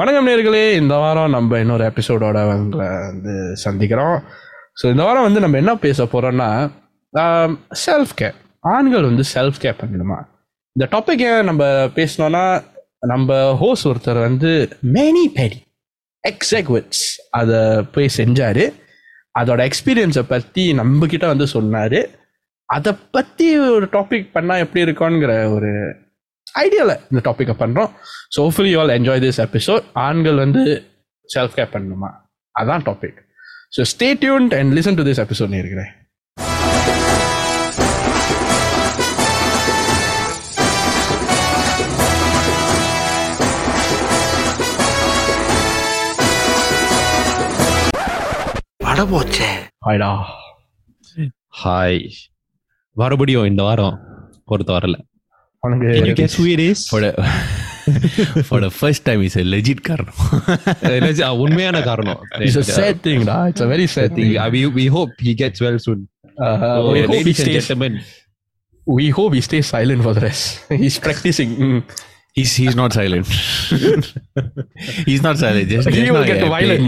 வணக்கம் நேர்களே இந்த வாரம் நம்ம இன்னொரு எபிசோடோட உங்களை வந்து சந்திக்கிறோம். ஸோ இந்த வாரம் வந்து நம்ம என்ன பேச போகிறோன்னா செல்ஃப் கேர் ஆண்கள் வந்து செல்ஃப் கேர் பண்ணணுமா இந்த டாபிக் ஏன் நம்ம பேசணும்னா நம்ம ஹோஸ் ஒருத்தர் வந்து மேனி பெரி எக்ஸாக்ட்ஸ் அதை போய் செஞ்சார். அதோட எக்ஸ்பீரியன்ஸை பற்றி நம்மக்கிட்ட வந்து சொன்னார். அதை பற்றி ஒரு டாபிக் பண்ணால் எப்படி இருக்கும்ங்கிற ஒரு ஐடியாவில் இந்த டாப்பிக்கை பண்ணுறோம் so hopefully all enjoy this episode ஆண்கள் வந்து செல்ஃப் கேர் பண்ணணுமா? அதான் topic so stay tuned and listen to this episode இருக்கிறேன் ஹாய்டா. ஹாய். மறுபடியும் இந்த வாரம் ஒருத்த வரல. Can you உனக்கு guess who it is? for the for the first time is a legit காரணம் Legit- ah, உண்மையான காரணம் இட்ஸ் a sad thing டா it's a very sad thing we, we hope he gets well soon uh, So, we, hope he ladies and stays, gentlemen we hope he stays silent for the rest he's practicing Mm. He's he's not silent he's not silent just, he just will get I violent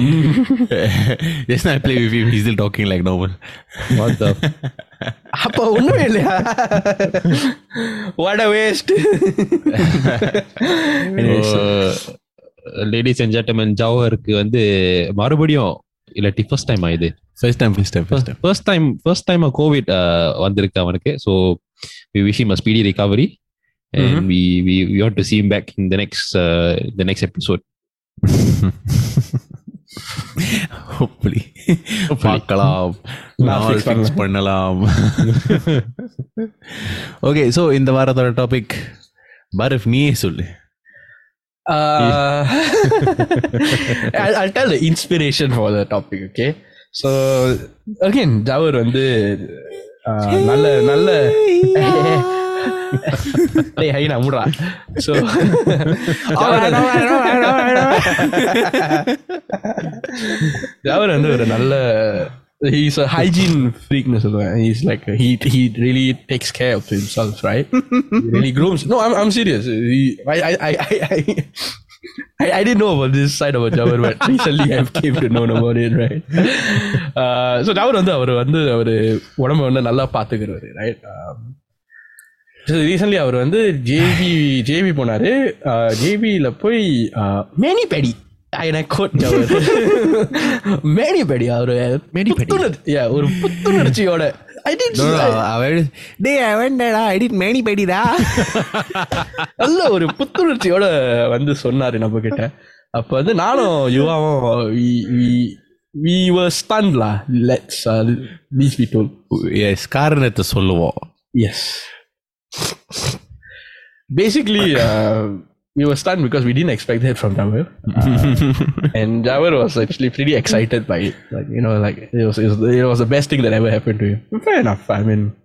play, just now I play with him he's still talking like normal what the அப்ப ஒண்ணுமே இல்லையா what a waste ladies and gentleman ஜவஹருக்கு வந்து மறுபடியும் இல்லாட்டி first time ஆயுது first time first time first time first time first time COVID வந்திருக்கு அவனுக்கு so we wish him speedy recovery and Mhm. we, we we want to see him back in the next uh, the next episode hopefully பார்க்கலாம் நான் fix fix பண்ணலாம் okay so இந்த வாரத்தோட topic பரஃப் நீயே சொல்லு Uh, I'll, I'll tell the inspiration for the topic, okay? So, again, Jawar வந்து uh, நல்ல நல்ல டேய் ஹை நம்புறா ஸோ ஜவர் வந்து ஒரு நல்ல he's a hygiene freakனு சொல்லுவேன் he's like he he really takes care of himself right he really grooms no I'm I'm serious he, I, I I I I I, I didn't know about this side of a Jawar but recently I came to know about it right uh, so Jawar வந்து அவர் வந்து அவர் உடம்ப வந்து நல்லா பார்த்துக்கிறவர் right recently அவர் வந்து JP JP போனாரு. ஜேபியில் போய் மேனிபேடி. மேனிபேடி அவரு ஒரு புத்துணர்ச்சியோட. நல்ல ஒரு புத்துணர்ச்சியோட வந்து சொன்னாரு நம்ம கிட்ட அப்ப வந்து நானும் யுவாவும் வி வர் ஸ்டன்லா லெட்ஸ் பி டோல் எஸ் காரணத்தை சொல்லுவோம். Yes Basically, uh, we were stunned because we didn't expect that from Jawar. Uh, and Jawar was actually pretty excited by it. Like, you know, like it was, it was, it was the best thing that ever happened to him. Fair enough. I mean,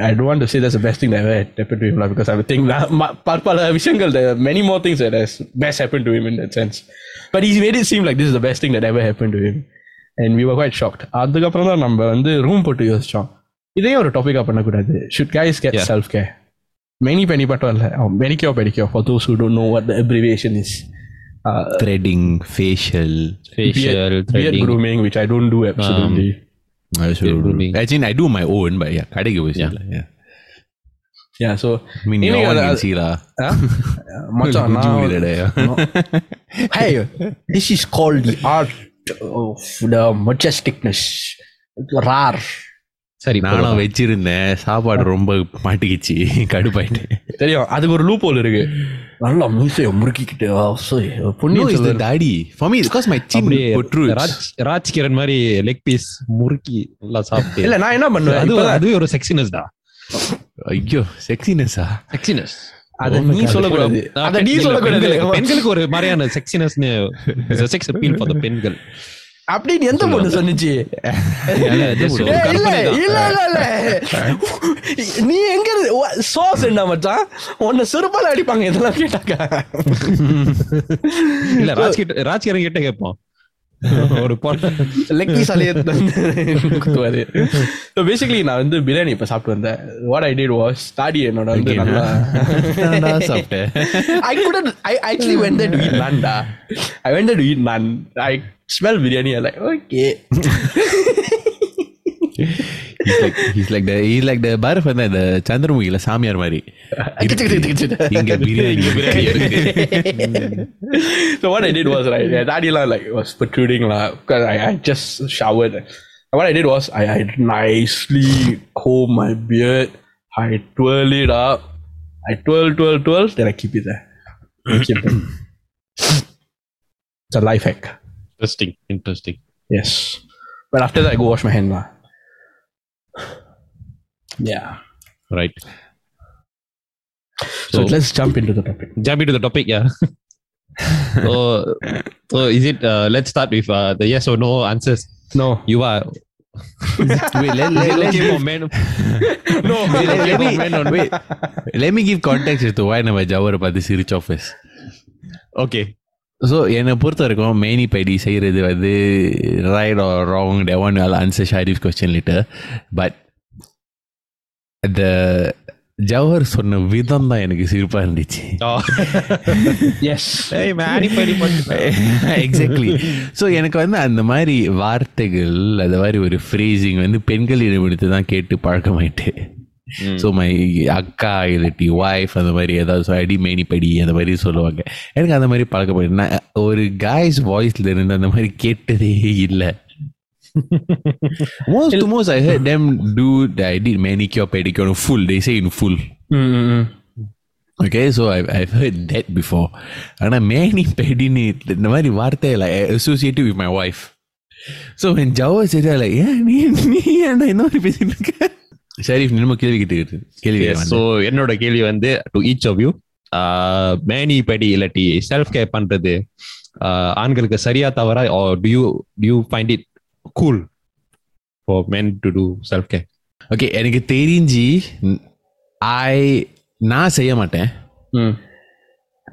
I don't want to say that's the best thing that ever happened to him like, because I think that uh, there are many more things that has best happened to him in that sense. But he made it seem like this is the best thing that ever happened to him. And we were quite shocked. அதுக்கப்புறம் தான் room for room போட்டு யோசிச்சோம் இதே ஒரு டாபிக்கா பண்ணக்கூடாது should guys get Yeah. Self care mani pedi மட்டும் இல்லை manicure pedicure for those who don't know what the abbreviation is threading facial facial beard threading grooming which I don't do absolutely grooming. Actually, I do my own, but yeah, கடைக்கு போய் Yeah. செய்யல. Yeah. yeah so I mean, Meaning no one அது- can see lah. huh? மச்சான் Good நான் jewelry there, yeah. hey, this is called the art of the majesticness. Rare. சரி நானும் வச்சிருந்தேன். சாப்பாடு ரொம்ப மாட்டிக்கிச்சு. கடுப்பாயிட்டேன் தெரியும். அதுக்கு ஒரு லூப் ஹோல் இருக்கு. நல்லா மீசைய முறுக்கிக்கிட்டு it's because my chin அப்படியே protrudes. ராஜ் ராஜ் கிரண் மாதிரி லெக் பீஸ் முறுக்கி நல்லா சாப்பிட்டு. இல்ல நான் என்ன பண்ணுவேன்? அது அதுவே ஒரு செக்ஸினஸ் தான் ஐயோ செக்ஸினஸா செக்ஸினஸ் அத நீ சொல்லக்கூடாது. அத நீ சொல்லக்கூடாது. பெண்களுக்கு ஒரு மாதிரியான செக்ஸினஸ்னு செக்ஸ் அப்பீல் ஃபார் த பெண்கள். அப்படின்னு எந்த பொண்ணு சொன்னுச்சு? இல்ல. இல்ல இல்ல இல்ல நீ எங்க சோஸ் என்ன மச்சான்? உன்னை செருப்பால அடிப்பாங்க இதெல்லாம் கேட்டாக்க. இல்ல ராஜ் கிட்ட ராஜ் கிட்ட கேட்போம். ஒரு பொண்ணு லெக் பீஸ் அலைய குத்துவாரு ஸோ பேசிக்கலி நான் வந்து பிரியாணி இப்போ சாப்பிட்டு வந்தேன் வாட் ஐ டிட் வாஸ் தாடி என்னோட வந்து Okay, நல்லா நான் சாப்பிட்டேன் I couldn't. I actually went there to eat naan, da. I went there to eat naan. I smell biryani. I'm like, okay. he's like he's like the he's like the பாரஃப் வந்து அந்த சந்திரமுகில சாமியார் மாதிரி இங்க பிரியாணி இங்க பிரியாணி இருக்கு so what I did was right, yeah, daddy la, like was protruding la, because I, I just showered. And what I did was I, I nicely comb my beard. I twirl it up. I twirl, twirl, twirl. Then I keep it there. I keep it. It's a life hack. Interesting interesting Yes. But after that, I go wash my hand. lah. Yeah. Right So, So- let's jump into the topic. jump into the topic yeah so so is it uh, let's start with uh, the yes or no answers No. you are wait let, let, is it let, okay for men No. wait, let, let me wait let me give context as to why நம்ம ஜவரை பார்த்து சிரிச்சோம் first okay so என்னை பொறுத்த வரைக்கும் மேனி பைடி செய்கிறது வந்து right or wrong day one all answer Sharif question litre but அந்த ஜவஹர் சொன்ன விதம் தான் எனக்கு சிரிப்பாக இருந்துச்சு. எக்ஸாக்ட்லி ஸோ எனக்கு வந்து அந்த மாதிரி வார்த்தைகள் அந்த மாதிரி ஒரு ஃப்ரேசிங் வந்து பெண்களிடம் எடுத்து தான் கேட்டு பழக்கமாயிட்டு. ஸோ மை அக்கா இல்லாட்டி ஒய்ஃப் அந்த மாதிரி ஏதாவது சொ- அடி மேனி படி அந்த மாதிரி சொல்லுவாங்க. எனக்கு அந்த மாதிரி பழக்கமாயிட்டு. நான் ஒரு காய்ஸ் வாய்ஸ்ல இருந்து அந்த மாதிரி கேட்டதே இல்லை. most to most, I heard them do. I did manicure, pedicure, full. They say in full. Mm-hmm. Okay, so I've, I've heard that before. ஆனால் மேனி பெடினி இந்த மாதிரி வார்த்தை இல்லை associative with my wife so என் ஜவ சரியால ஏன் நீ நீ என்ன இன்னொரு பேசிட்டு இருக்க ஷரீஃப் நினைம கேள்வி கேட்டுக்கிட்டு கேள்வி ஸோ என்னோட கேள்வி வந்து to each of you many படி இல்லாட்டி செல்ஃப் கேர் பண்ணுறது ஆண்களுக்கு சரியா தவறா do you do you find it cool for men to do self care okay எனக்கு தெரிஞ்சு ஐ நான் செய்ய மாட்டேன் Mm.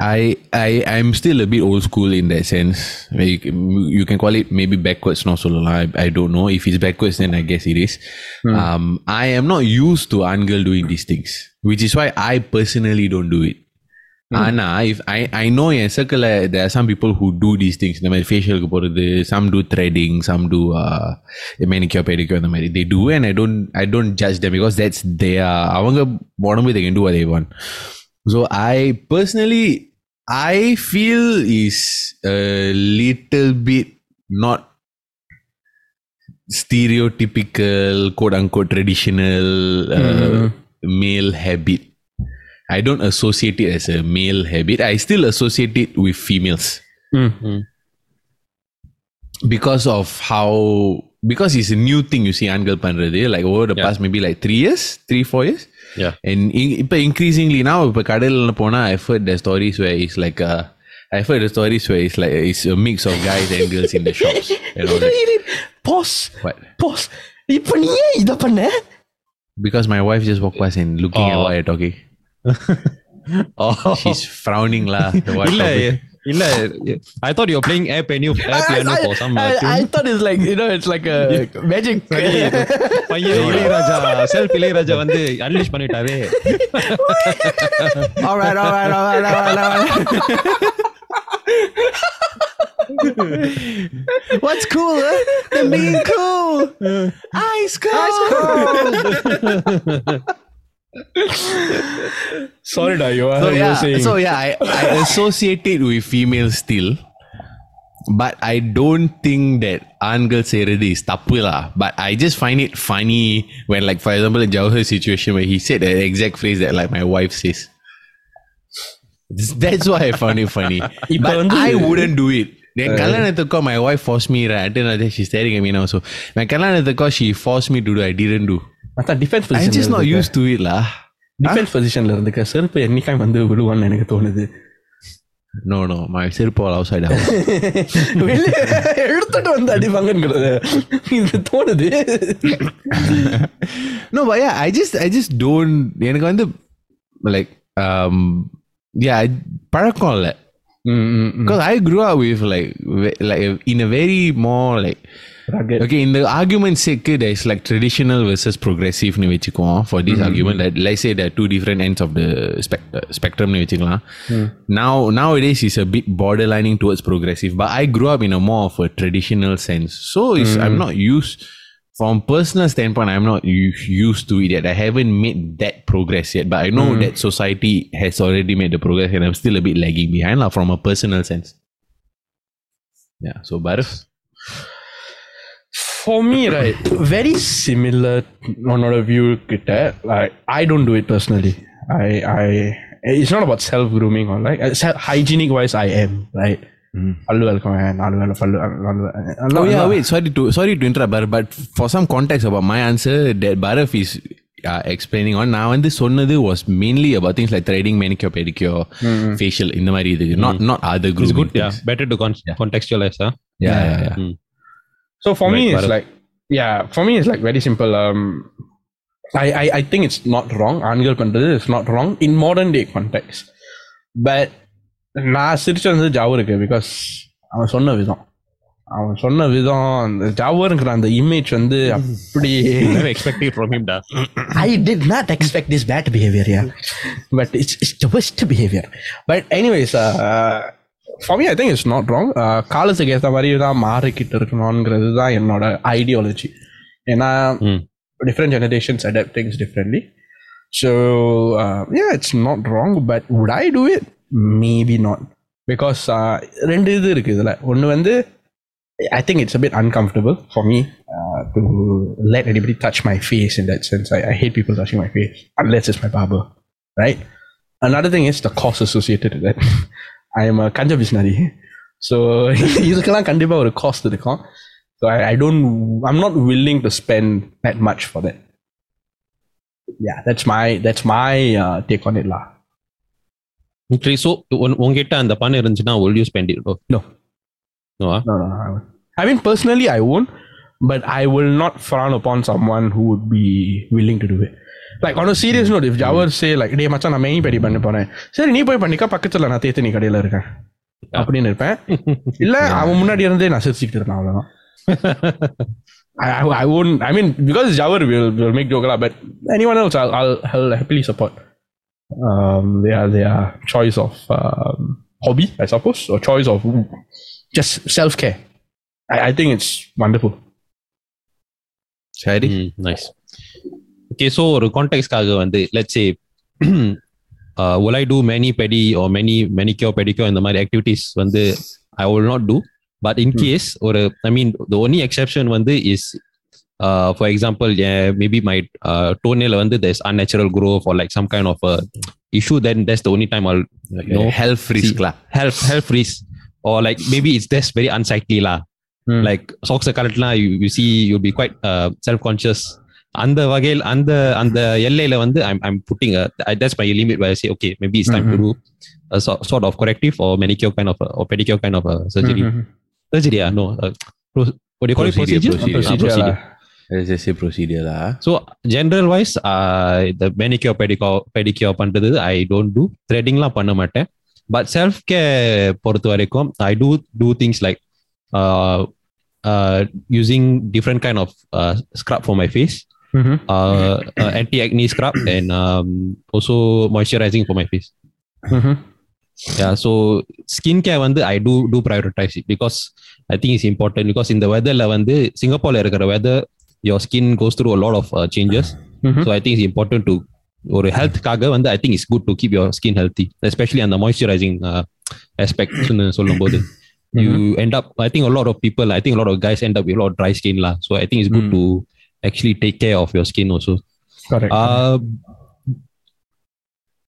I I I'm still a bit old school in that sense. Where You, can- you can call it maybe backwards, not so long. I, I don't know if it's backwards. Then I guess it is. Um, I am not used to Angel doing these things, which is why I personally don't do it. Anna, if I I know in circle uh, there are some people who do these things. The facial க்கு போறது, some do threading, some do uh, manicure, pedicure, அந்த மாதிரி. They do, and I don't I don't judge them because that's their அவங்க உடம்பு they can do what they want. So I personally I feel is a little bit not stereotypical quote unquote traditional uh, male habit. I don't associate it as a male habit. I still associate it with females. Mm-hmm. Because of how, because it's a new thing you see Angle Pandrede, like over the yeah. past maybe like three years, three, four years. Yeah. And in, increasingly now, I've heard the stories where it's like a, I've heard the stories where it's like it's a mix of guys and girls in the shops. Pause. Pause. Because my wife just walked past and looking oh. at what I'm talking. oh. She's frowning lah. the what இல்ல topic. இல்ல I thought you were playing air piano air piano for some uh, I, I tune. thought it's like you know it's like a magic. பையன் Ilaiyaraaja self Ilaiyaraaja வந்து unleash பண்ணிட்டாரு all right, all right, all right, all right, all right. What's cool, huh? Them being cool. Ice cold. Sorry, da, Sorry, Dayo. So yeah, so yeah, I, I with female still. But I don't think that Angel said it is tapu lah. But I just find it funny when, like, for example, in Jawar's situation where he said the exact phrase that, like, my wife says. That's why I found it funny. but I wouldn't do it. Then uh, கல்யாணத்துக்கோ my wife forced me right until she's staring at me now so my கல்யாணத்துக்கோ she forced me to do I didn't do அதான் defence I just not used to it law defence பொசிஷன்ல இருந்துக்க. செருப்பு என்னைக்காய் வந்து விழுவான்னு எனக்கு தோணுது. நோ நோ மை செருப்பு அவுட் சைடு எடுத்துட்டு வந்து அடிப்பாங்கங்கிறது இது தோணுது. No Bhaiya I just I just don't எனக்கு வந்து லைக் யா பழக்கம் இல்லை. Because I grew up with like ve- like in a very more like Rugged. okay in the argument sake there's like traditional versus progressive னு வச்சுக்குவோம் for this argument that let's say there are two different ends of the spect- spectrum னு வச்சுக்கலாம் now nowadays is a bit borderlining towards progressive but I grew up in a more of a traditional sense so it's, I'm not used from personal standpoint I'm not u- used to it yet I haven't made that progress yet but I know that society has already made the progress and I'm still a bit lagging behind lah, from a personal sense yeah so Bharaf For me, right, very similar உன்னோட view கிட்ட like I don't do it personally. I I it's not about self grooming or like uh, self- hygienic wise I am right. பல்லு நாலு வேலை Oh yeah, wait. Sorry to sorry to interrupt, Bharat, but for some context about my answer, that Bharat is uh, explaining on. நான் வந்து சொன்னது was mainly about things like threading, manicure, pedicure, facial இந்த மாதிரி இதுக்கு not not other group. It's good. Yeah, better to con- contextualize. Huh? yeah, yeah, yeah. Mm. So for me, Right, it's Bharat. like yeah, for me it's like very simple. Um, I I, I think it's not wrong. ஆண்கள் பண்றது is not wrong in modern day context. But நான் சிரிச்சு வந்து ஜாவருக்கு because அவன் சொன்ன விதம். அவன் சொன்ன விதம் அந்த ஜாவருங்கிற அந்த இமேஜ் வந்து அப்படி எக்ஸ்பெக்ட் ஃப்ரம் ஹிம் டா I did not expect this bad behaviour yeah but it's it's the best behaviour but anyways for me I think it's not wrong காலேஜுக்கு ஏற்ற மாதிரி தான் மாறிக்கிட்டு இருக்கணும்ங்கிறது தான் என்னோட ஐடியாலஜி ஏன்னா different generations adapt things differently so yeah it's not wrong but would I do it do it? Maybe not. Because uh, ரெண்டு இது இருக்கு இதுல ஒன்று வந்து I think it's a bit uncomfortable for me uh, to let anybody touch my face in that sense. I, I hate people touching my face unless it's my barber, right? Another thing is the cost associated with that. I am a kanja missionary. So இதுக்கெல்லாம் கண்டிப்பா ஒரு cost இருக்கும் So I, I don't I'm not willing to spend that much for that. Yeah, that's my that's my uh, take on it lah. Okay, so உன்- உன்கிட்ட அந்த பணம் இருந்துச்சுன்னா will you spend it? bro? No. No, ah? No, no, no. I, won't. I mean, personally, I won't, but I will not frown upon someone who would be willing to do it. Like on a serious note, if Jawar say like, டேய் மச்சான் நான் main படி பண்ண போறேன் சரி நீ போய் பண்ணிக்க பக்கத்துல நான் தேத்து நீ கடையில இருக்கேன் அப்படின்னு இருப்பேன் இல்ல அவன் முன்னாடி இருந்தே நான் சிரிச்சுக்கிட்டு இருப்பேன் அவ்வளவுதான் I, I, I won't I mean because Jawar will, will make joke lah, but anyone else I'll, I'll, I'll happily support um their their choice of um, hobby I suppose or choice of just self care I, I think it's wonderful Shadi? Mm, nice. Okay, so ஒரு கான்டெக்ட்காக வந்து let's say will I do many pedi or many manicure pedicure இந்த மாதிரி activities வந்து I will not do but in case ஒரு I mean the only exception வந்து is uh, for example yeah, maybe my uh, toenail வந்து there's unnatural growth or like some kind of a issue then that's the only time I'll Like No. a health risk lah. health health risk or like maybe it's just very unsightly lah Hmm. like socks கரெக்ட்லாம் you, you see you'll be quite uh, self conscious அந்த வகையில் அந்த அந்த எல்லையில வந்து I'm I'm putting a I- that's my limit where I say okay maybe it's time to do a so, sort of corrective or manicure kind of a, or pedicure kind of a surgery Mhm. surgery yeah no uh, pro, what do you call Procedure, it procedure procedure. Ah, Procedure lah. Let's just say procedure lah. so general wise uh, the manicure pedicure pedicure பண்றது I don't do threading லாம் பண்ண மாட்டேன் but self care பொறுத்த வரைக்கும் I do do things like uh, uh, using different kind of uh, scrub for my face Mhm. uh, uh, anti acne scrub and um, also moisturizing for my face Mhm. yeah so skincare வந்து I do do prioritize it because I think it's important because in the weather ல வந்து சிங்கப்பூர்ல இருக்கிற weather your skin goes through a lot of uh, changes Mhm. so I think it's important to ஒரு ஹெல்த்துக்காக வந்து I think it's good to keep your skin healthy especially அந்த moisturising ஆஸ்பெக்ட்னு சொல்லும்போது you end up I think lot of people I think lot of guys end up lot dry skin law so I think it's good to actually take care of your skin also Correct.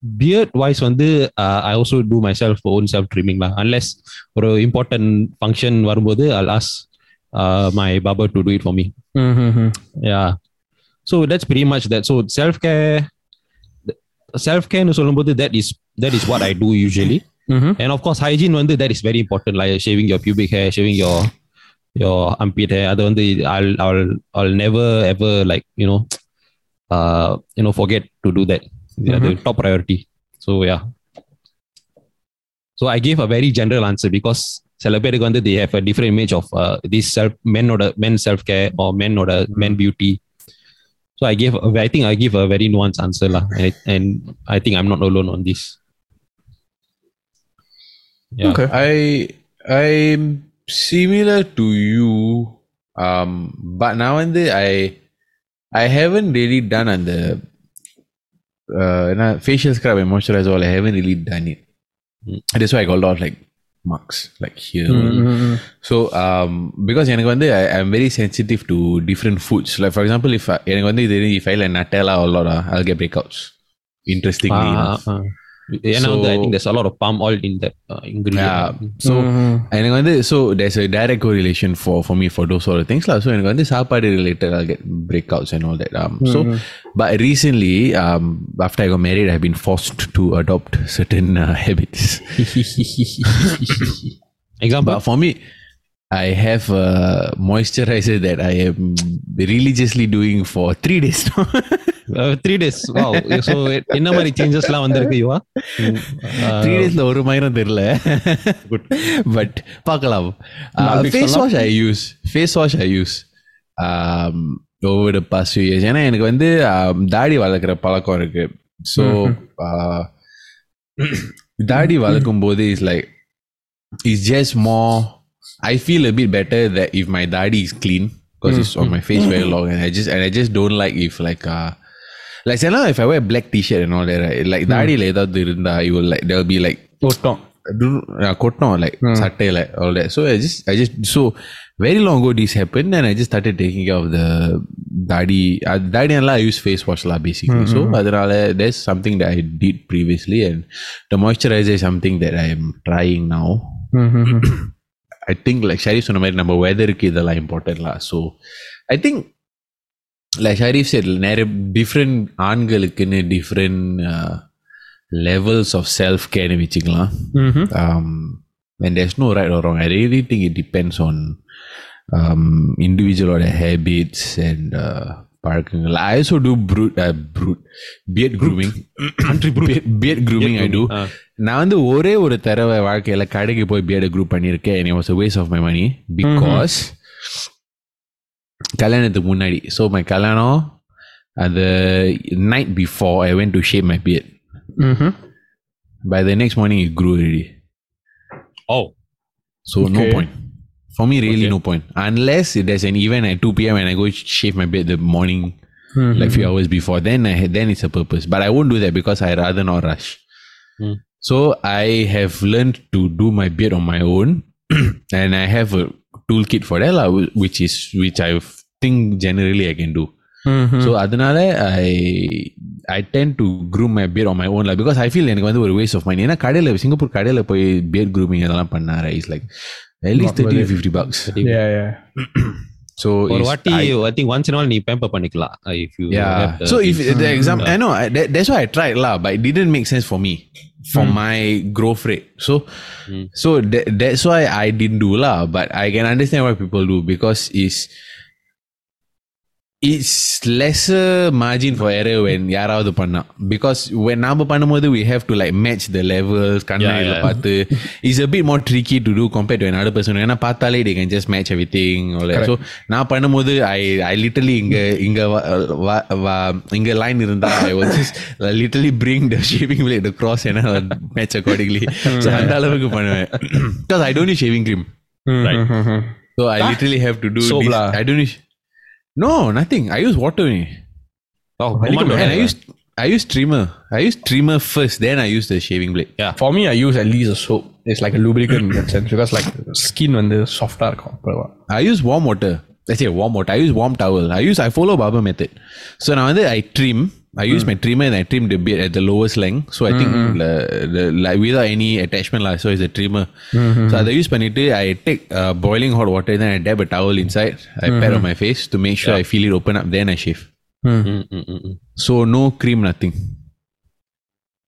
Beard voice வந்து ஐ also do my self own self trimming lah unless ஒரு important function வரும்போது I'll ask uh, my barber to do it for me. Mm-hmm. Yeah. So that's pretty much that. So self care, self care that is that is what I do usually. Mm-hmm. And of course, hygiene one that is very important, like shaving your pubic hair, shaving your your armpit hair. Other one I'll I'll I'll never ever like you know, uh you know forget to do that. Yeah, mm-hmm. the top priority. So yeah. So I gave a very general answer because சில பேருக்கு வந்து they have a different image of uh, this self men or men self care or men or men beauty. So I gave a- I think I give a very nuanced answer lah, and, it- and I think I'm not alone on this. Yeah. Okay. I I'm similar to you, um, but now and then I I haven't really done on the uh, na- facial scrub and moisturizer. All I haven't really done it. Mm. That's why I got a lot of like marks like here. Mm-hmm. So um, because எனக்கு வந்து I, I'm very sensitive to different foods. Like for example, if I, எனக்கு வந்து இது if I like Nutella or a lot, ah, I'll get breakouts. Interestingly Ah, enough. ah. ஏன்னா வந்து I So- think there's a lot of palm oil in that uh, ingredient. Yeah. So Mm-hmm. எனக்கு வந்து so there's a direct correlation for for me for those sort of things lah. So எனக்கு வந்து சாப்பாடு related I'll get breakouts and all that. Um, so but recently um, after I got married I've been forced to adopt certain uh, habits. Example. but for me I have a moisturizer that I am religiously doing for three days now. Three days so என்ன மாதிரி சேஞ்சஸ்லாம் வந்திருக்கு யுவா three டேஸ்ல ஒரு மயிரம் தெரியல. But பார்க்கலாம். Face wash I use face wash I use over past few years ஏன்னா எனக்கு வந்து um, தாடி வளர்க்குற பழக்கம் இருக்கு. So mm-hmm. uh, தாடி வளர்க்கும் போது is like is just more I feel a bit better the if my தாடி is clean because mm. it's on my mm-hmm. face very mm-hmm. long and I just and I just don't like if like uh like சில if I wear black t-shirt and all that right like தாடியில் ஏதாவது இருந்தா you will like there will be like ஒட்டம் கொட்டம் like சட்டையில all that so I just I just so very long ago this happened and I just started taking care of the தாடி uh, தாடி எல்லாம் I use face wash lah basically so அதனால there's something that I did previously and the moisturizer is something that I am trying now I think like Sharif சொன்ன மாதிரி நம்ம வெதருக்கு இதெல்லாம் important lah so I think like Harif sir நிறைய different ஆண்களுக்குன்னு different levels of self கேர்னு வச்சுக்கலாம். When டெஸ் no right வரும் I really it depends on இண்டிவிஜுவலோட habits and பழக்கங்கள். I also do beard beard beard grooming beard grooming I do நான் வந்து ஒரே ஒரு தடவை வாழ்க்கையில் கடைக்கு போய் பியர்டை குரூப் பண்ணியிருக்கேன். Was a waste of my money because money because கல்யாணத்துக்கு முன்னாடி ஸோ மை கல்யாணம் அந்த night before I went to shape my beard by the next morning it grew already Oh. so no Okay. point for me really Okay. no point unless there's an event at 2 p.m and i go shave my beard the morning like few hours before then i then it's a purpose but i won't do that because i rather not rush Hmm. so i have learned to do my beard on my own and i have a toolkit for that lah, whi- which is which i think generally i can do so அதனால I I tend to groom my beard on my own because I feel எனக்கு வந்து ஒரு waste of money ஏன்னா கடையில் Singapore கடையில் போய் beard grooming அதெல்லாம் பண்ணாரு is like at least thirty fifty box yeah yeah so ஒரு வாட்டி I think once in a while நீ pamper பண்ணிக்கலாம் uh, if you Yeah. have the So if things. the exam, I know I, that, that's why I tried lah, but it didn't make sense for me for my growth rate. So, so that, that's why I didn't do lah. But I can understand why people do because it's it's lesser margin for error when யாராவது பண்ணா because when நாம பண்ணும்போது we have to like match the levels கண்ணாடியில yeah. பார்த்து it's a bit more tricky to do compared to another person ஏன்னா பார்த்தாலே they can just match everything all that. so நான் பண்ணும்போது I I literally இங்க இங்க வ- வ- வ- இங்க line இருந்தா I was just literally bring the shaving blade the cross and I would match accordingly so அந்த அளவுக்கு பண்ணுவேன் because I don't use shaving cream so I literally have to do Soap this. lah. I don't use no, nothing. I use water. Oh, oh man. I use I use trimmer. I use trimmer first, then I use the shaving blade. Yeah. For me, I use at least a soap. It's like a lubricant in that sense because like skin when the softer. Ah, I use warm water. Let's say warm water. I use warm towel. I use I follow barber method. So now I trim. I use mm. my trimmer and I trim the beard at the lowest length. So I mm-hmm. think hmm, hmm. the, the, like without any attachment, like, so it's a trimmer. Mm-hmm. So I use panite, I take uh, boiling hot water, then I dab a towel inside, I mm-hmm. pat on my face to make sure yeah. I feel it open up, then I shave. So no cream, nothing.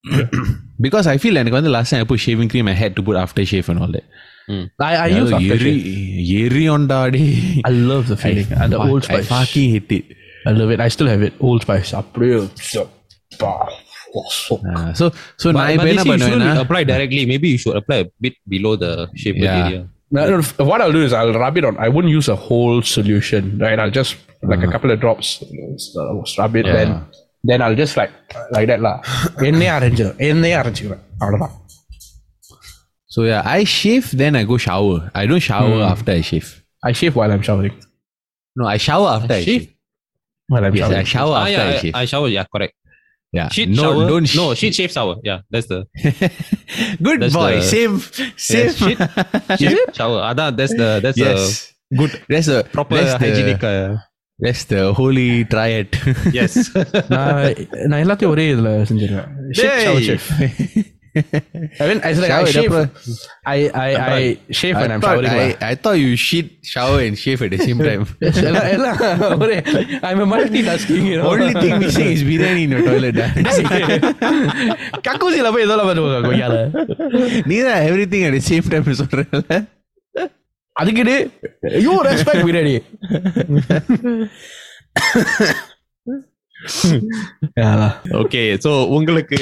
because I feel like when the last time I put shaving cream, I had to put aftershave and all that. Mm. I, I use aftershave. Yeri, yeri on the. I love the feeling. I, and the old spice. I fucking hate it. I love it. I still have it. Old Spice. Uh, so so but, but you shouldn't apply directly. Maybe you should apply a bit below the shape yeah. area. No, what I'll do is I'll rub it on. I wouldn't use a whole solution, right? I'll just like uh-huh. a ah. couple of drops, rub it, yeah. then then I'll just like like that lah. so yeah, I shave, then I go shower. I don't shower mm. after I shave. I shave while I'm showering. No, I shower after I, I shave. While I'm Yes, I showering. shower Ah, after yeah, I I, shave. I shower. Yeah, correct. yeah. Sheet no, shower. don't. no, sh- sheet shave shower. Yeah, that's the Good That's boy. the- Same. Same. Yeah, sheet, sheet shower. Adan, that's the that's yes. the good That's a proper that's the, hygienic. Uh, That's the holy triad. yes. நான் நான் எல்லாத்தையும் ஒரே இதுல செஞ்சிருவேன் Shave, shower, shave. I mean, I, like, I Shower, shave. அப்புறம் I I I shave when I I'm thought, showering. I, lah. I thought you shit, shower, and shave at the same time. எல்லாம் எல்லாம் ஒரே I'm a multitasking, you know. Only thing missing is biryani in your toilet. கக்கூசில போய் இதெல்லாம் பண்ணுவாங்க கொய்யால நீதான் everything at the same time சொல்றல அதுக்கிட்டு you respect biryani okay so உங்களுக்கு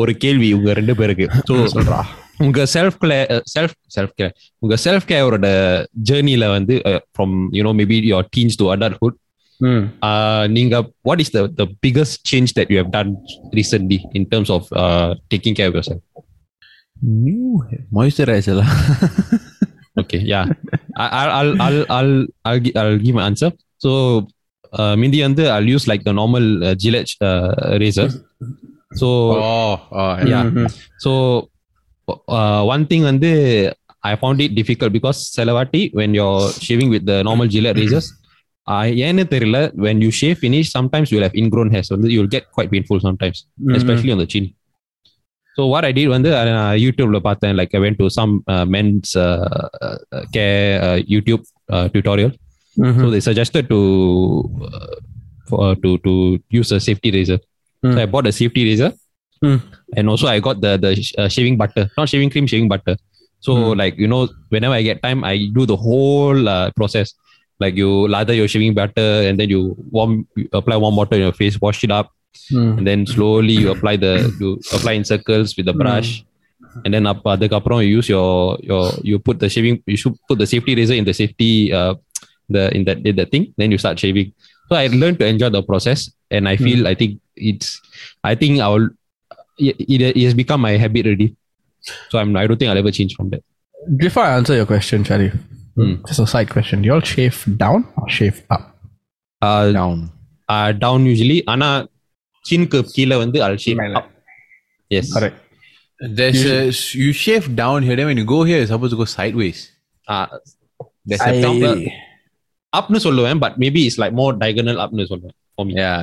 ஒரு கேள்வி உங்க ரெண்டு பேருக்கு சோ சொல்றா உங்க செல்ஃப் செல்ஃப் செல்ஃப் கேர் உங்க செல்ஃப் கேரோட ஜேர்னில வந்து from you know maybe your teens to adulthood ம் நீங்க what is the the biggest change that you have done recently in terms of taking care of your self New moisturizer lah. Okay, yeah. I, I'll, I'll, I'll, I'll, I'll, gi- I'll give my answer. So, uh, Mindy வந்து I'll use like the normal uh, Gillette uh, razor. So, oh, oh, yeah. So, uh, one thing வந்து I found it difficult because சில வாட்டி when you're shaving with the normal Gillette razors, uh, ஏன்னு தெரியல when you shave finish sometimes you'll have ingrown hairs so you'll get quite painful sometimes especially on the chin. So what I did வந்து uh, YouTubeல பார்த்தேன் like I went to some uh, men's uh, uh, care uh, YouTube uh, tutorial. So they suggested to uh, for, to to use a safety razor. So I bought a safety razor, Mm. and also I got the the sh- uh, shaving butter, not shaving cream, shaving butter. So like you know, whenever I get time, I do the whole uh, process. Like you lather your shaving butter, and then you warm you apply warm water in your face, wash it up, and then slowly you apply the you apply in circles with the brush. And then up அதுக்கப்புறம் you use your your you put the shaving you should put the safety razor in the safety uh, the in that in that thing then you start shaving so i learned to enjoy the process and i feel i think it's i think i will it, it, it has become my habit already so i'm i don't think i'll ever change from that Before I answer your question, Sharif, Hmm. just a side question. Do you all shave down or shave up? uh, down. uh down usually ஆனா சின்க்கு கீழே வந்து i'll shave மேல. up yes Correct. There's a, you shave down here, then when you go here, it's supposed to go sideways. uh, There's I- a counter. upனு சொல்லுவேன் but maybe it's like more diagonal upனு சொல்லுவேன் for me Yeah.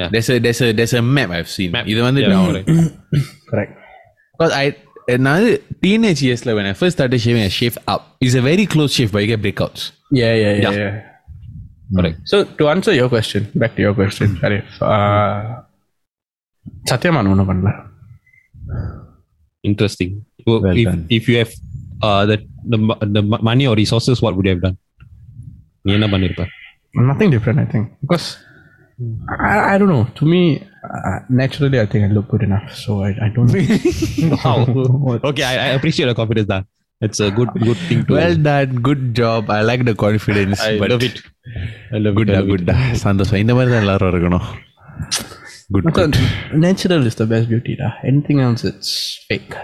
Yeah. There's a there's a there's a map I've seen. Map. இது வந்து Yeah, down. correct. Correct. Because I நான் teenage years when I first started shaving, I shaved up. It's a very close shave, but you get breakouts. Yeah, yeah, yeah, Yeah. yeah. correct So to answer your question, back to your question, Sharif. Uh, சத்தியமான ஒன்றும் பண்ணல interesting Well, Well if, done. if you have uh, the, the mo- the mo- money or resources what would you have done நீ என்ன பண்ணிருப்ப Nothing different, I think. Because I, I don't know. To me, uh, naturally, I think I look good enough. So I, I don't. Wow. okay, I, I appreciate the confidence that. It's a good good thing to Well done, good job. I like the confidence. I but love it. I love Good it. I da, love good it. da. சந்தோஷம் இந்த மாதிரி தான் எல்லாரும் இருக்கணும் Good, good. natural is the best beauty. Da. Anything else, it's fake.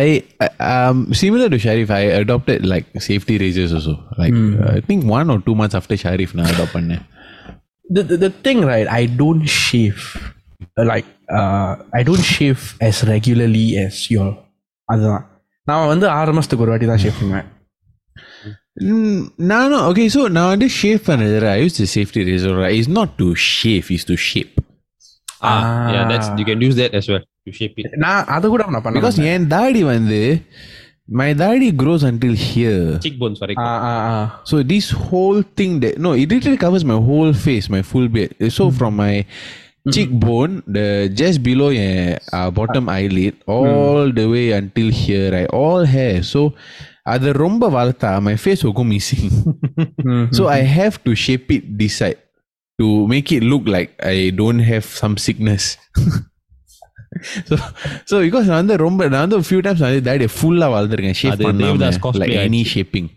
I I- um similar to Sharif, I adopted like safety razors also. Like uh, I think one or two months after Sharif, நான் adopt பண்ணேன். the, the, the thing right i don't shave like uh, i don't shave as regularly as your அதுதான். நான் வந்து ஆறு மாதத்துக்கு ஒரு வாட்டி தான் ஷேவ் பண்ணுவேன். நானும் ஓகே ஸோ நான் வந்து ஷேவ் பண்ணது I use safety reason is not to shave is to shape நான் அதை கூட நான் பண்ணேன் பிகாஸ் என் தாடி வந்து my தாடி grows until here. Cheekbones ஆ வரைக்கும். ஆ ஆ So this whole thing that no, it literally covers my whole face, my full beard. So from my cheekbone, the just below your uh, bottom eyelid, all the way until here, right, all hair. So அது ரொம்ப வளர்த்தா my face will go missing. ம் so I have to shape it this side. to make it look like I don't have some sickness. so so because நான் வந்து ரொம்ப நான் வந்து few times வந்து தாடி ஃபுல்லா வளர்ந்துருக்கேன் ஷேப் அது பண்ணாம தேவதாஸ் cosplay like any ஆச்சு. shaping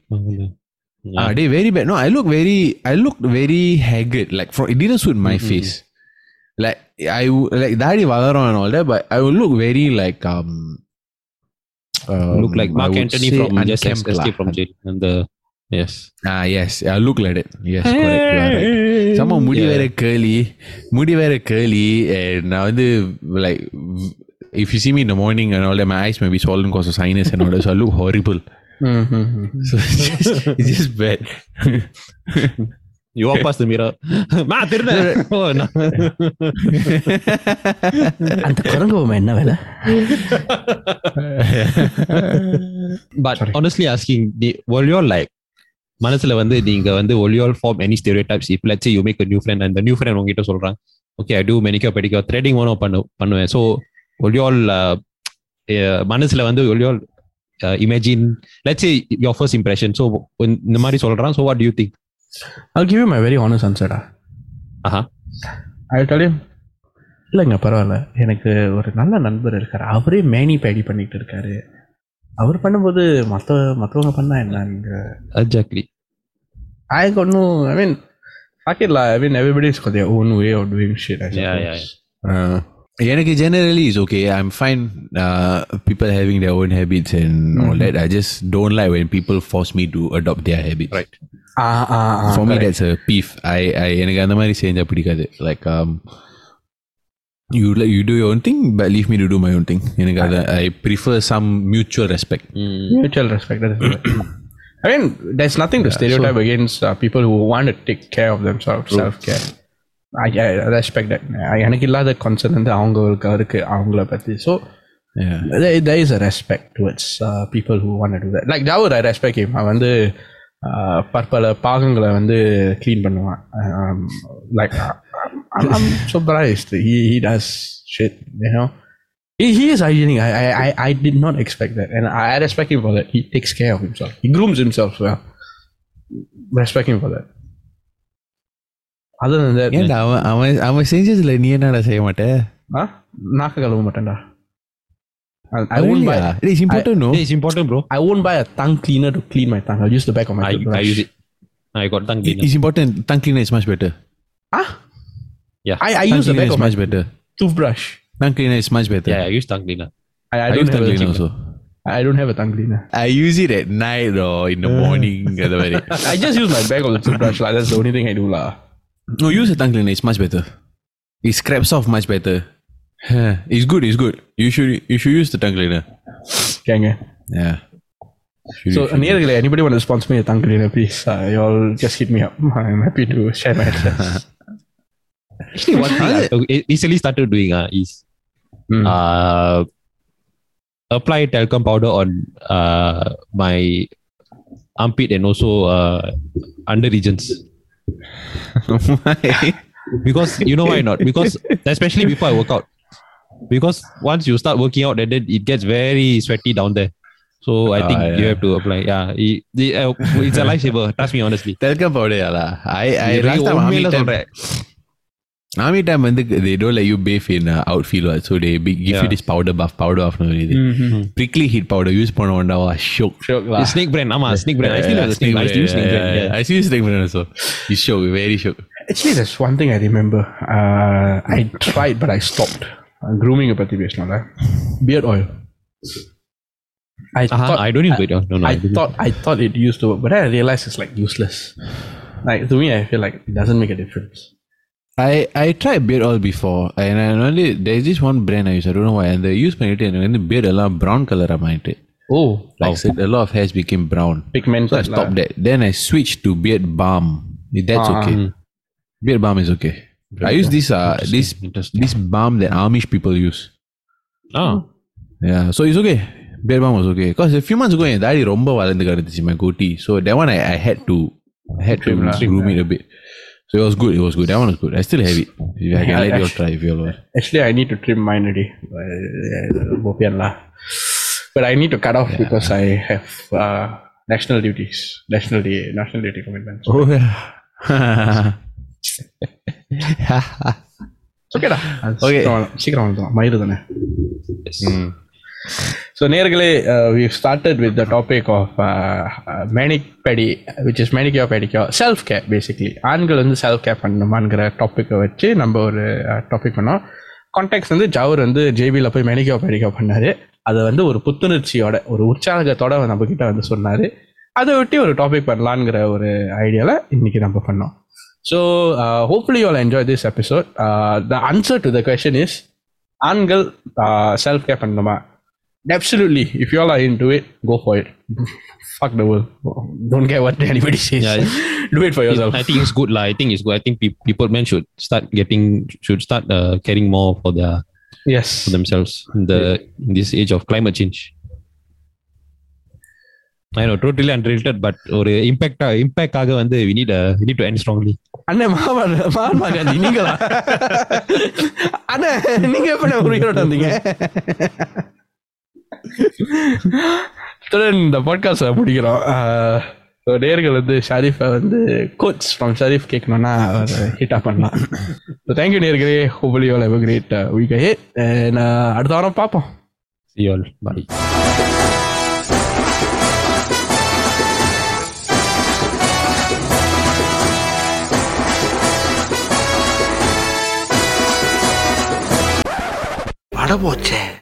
Yeah. ah they very bad no I look very I look very haggard like from it didn't suit my face like I w- like தாடி வளரும் and all that but I will look very like um look like um, I Mark would Anthony say from Just unkempt Escape lah. from Jail. And the yes. Ah yes, I look like that. Yes, correct. You are right. Some முடி Yeah. வேற curly, முடி வேற curly, and நான் வந்து like if you see me in the morning and all that, my eyes may be swollen because of sinus and all that, so I look horrible. So it's just, it's just bad. You walk past the mirror. Ma, திருட. Oh, no. அந்த குரங்கு பொம்மை என்ன வேலை But honestly asking, the- will you all like மனசுல வந்து நீங்க வந்து ஒலியால் ஃபார்ம் எனி ஸ்டெரியோ டைப்ஸ் இப்போ let's say you make new friend அந்த நியூ ஃப்ரெண்ட் உங்ககிட்ட சொல்றாங்க okay I do manicure pedicure threading ஒன்றும் பண்ணு பண்ணுவேன். ஸோ ஒலியால் மனசுல வந்து ஒலியால் imagine let's your first impression so இந்த மாதிரி சொல்றான். So what you think I give you my very honest ஆன்சர்டா ஆஹா. ஐ டெல் இல்லைங்க பரவாயில்ல. எனக்கு ஒரு நல்ல நண்பர் இருக்கார். அவரே மேனி பேடி பண்ணிட்டு இருக்காரு. அவர் பண்ணும்போது மற்ற மற்றவங்க பண்ணா என்ன நீங்க exactly I got no I mean fuck it lah I mean everybody's got their own way of doing shit I Yeah, suppose. yeah, Uh, எனக்கு generally is okay. I'm fine. Uh, people having their own habits and all that. I just don't like when people force me to adopt their habits. Right. Ah, ah, ah, For me, correct. that's a beef. I, I எனக்கு அந்த மாதிரி செஞ்சா பிடிக்காது. Like um, you like you do your own thing but leave me to do my own thing எனக்கு அதை I prefer some mutual respect mutual respect I mean, there's nothing to yeah, stereotype so, against uh, people who want to take care of themselves, true. self-care. I, I respect that. எனக்கு இல்லாத concern வந்து அவங்களுக்கு இருக்கு அவங்கள பற்றி so there is a respect towards people who want to that like ஜாவூர் I respect him அவன் வந்து பற்பல பாகங்களை வந்து க்ளீன் பண்ணுவான் like I'm, I'm surprised he, he does shit you know he, he is hygienic I, I, I, I did not expect that and I, I respect him for that he takes care of himself he grooms himself well respect him for that other than that ஏன்டா அவன் அவன் அவன் செஞ்சதுல நீ என்னடா செய்ய மாட்ட huh? நாக்க கழுவ மாட்டேன்டா I, I won't buy Really? It is important, no? Yeah, it's important bro I won't buy a tongue cleaner to clean my tongue. I'll use the back of my I, toothbrush. I use it I got tongue It- cleaner It's important. Tongue cleaner is much better. Ah? Yeah. I, I use a cleaner is much better. Toothbrush. Tongue cleaner is much better. Yeah, I use tongue cleaner. I, I, I use tongue cleaner also. I don't have a tongue cleaner. I use it at night or in the morning. I just use my bag of the toothbrush. Like, that's the only thing I do. La. No, use a tongue cleaner. It's much better. It scraps off much better. it's good. It's good. You should you should use the tongue cleaner. Can eh? Yeah. Should so, Aniragale, anybody want to sponsor me a tongue cleaner, please? Uh, you all just hit me up. I'm happy to share my address. Actually, what? thing I recently started doing uh, is mm. uh, apply talcum powder on uh, my armpit and also uh, under regions. why? because you know why not? Because especially before I work out. Because once you start working out, then it gets very sweaty down there. So I think ah, yeah. you have to apply. Yeah, it, it, uh, it's a lifesaver. Trust me, honestly. Talcum powder, lah. I I last time how many times? army time வந்து they don't let you bathe in uh, outfield what. so they be, give you Yeah. this powder buff powder off no really. Mm-hmm. Prickly heat powder use பண்ண வேண்டாம் வா shock. Sure. lah. The snake brand, ஆமா, snake brand. I still have the snake. I still use snake brand. Yeah. I still use snake brand also. It's shock, very shock. Actually, there's one thing I remember. Uh, I tried, but I stopped. Uh, grooming பத்தி பேசணும்ல beard oil. I Uh-huh, thought I don't use it. No, no, I I don't. thought I thought it used to work, but then I realized it's like useless. Like to me, I feel like it doesn't make a difference. I I tried beard oil before and I only there's this one brand I use I don't know why and they use பண்ணிட்டு எனக்கு வந்து beard எல்லாம் brown color ஆமாயிட்டு Oh, like said, a lot of hairs became brown pigmented. so I stopped that then I switched to beard balm that's Ah, okay beard balm is okay I use this uh this Interesting. this balm that Amish people use Ah, yeah so it's okay beard balm was okay because a few months ago என் தாடி ரொம்ப வளர்ந்து கிடந்துச்சு my goatee so that one I, I had to I had to Trim lah. groom it a bit so it was good it was good that one was good I still have it If I can Yeah, let you all actually- try if you all want Actually, I need to trim mine already. Uh, bopian lah. But I need to cut off because I have uh, national duties, national day, national duty commitments. Oh yeah. ஓகேடா Okay. சீக்கிரம் வந்துடும் மயிறு தானே Yes. So நேர்களே we started with the topic of mani pedi which is manicure pedicure self care basically ஆண்கள் வந்து self care பண்ணணுமாங்கிற டாப்பிக்கை வச்சு நம்ம ஒரு uh, டாபிக் பண்ணோம். கான்டாக்ட்ஸ் வந்து ஜவர் வந்து ஜேபியில் போய் மெனிக்கியோ பெடிக்கோ பண்ணார். அதை வந்து ஒரு புத்துணர்ச்சியோட ஒரு உற்சாகத்தோட நம்மக்கிட்ட வந்து சொன்னார். அதை ஒட்டி ஒரு டாபிக் பண்ணலான்ங்கிற ஒரு ஐடியாவில் இன்றைக்கி நம்ம பண்ணோம். So hopefully you enjoy this episode the answer to the question is ஆண்கள் uh, செல்ஃப் கேர் பண்ணணுமா? Absolutely. If you all are into it, go for it. Fuck the world. Don't care what anybody says. Yeah. Do it for yourself. I think it's good lah. I think it's good. I think pe- people men should start getting should start uh, caring more for their Yes. for themselves in the in this age of climate change. I know totally unrelated, but ஒரு impact impact ஆக வந்து we need a we need to end strongly. அண்ணே மாமா மகாத்மா காந்தி நீங்களா அண்ணே நீங்க எப்படி உயிரோட வந்தீங்க இந்த பாட்காஸ்டை so நேர்கள் வந்து ஷரீஃபை வந்து கோச் ஃப்ரம் ஷரீஃப் கேட்கணும்னா அவர் ஹிட்டா பண்ணலாம். ஸோ தேங்க்யூ நேர்களே. ஹோபலி யோல் எவர் கிரேட் வீக் அடுத்த வாரம் பார்ப்போம். See you all. Bye. பட போச்சே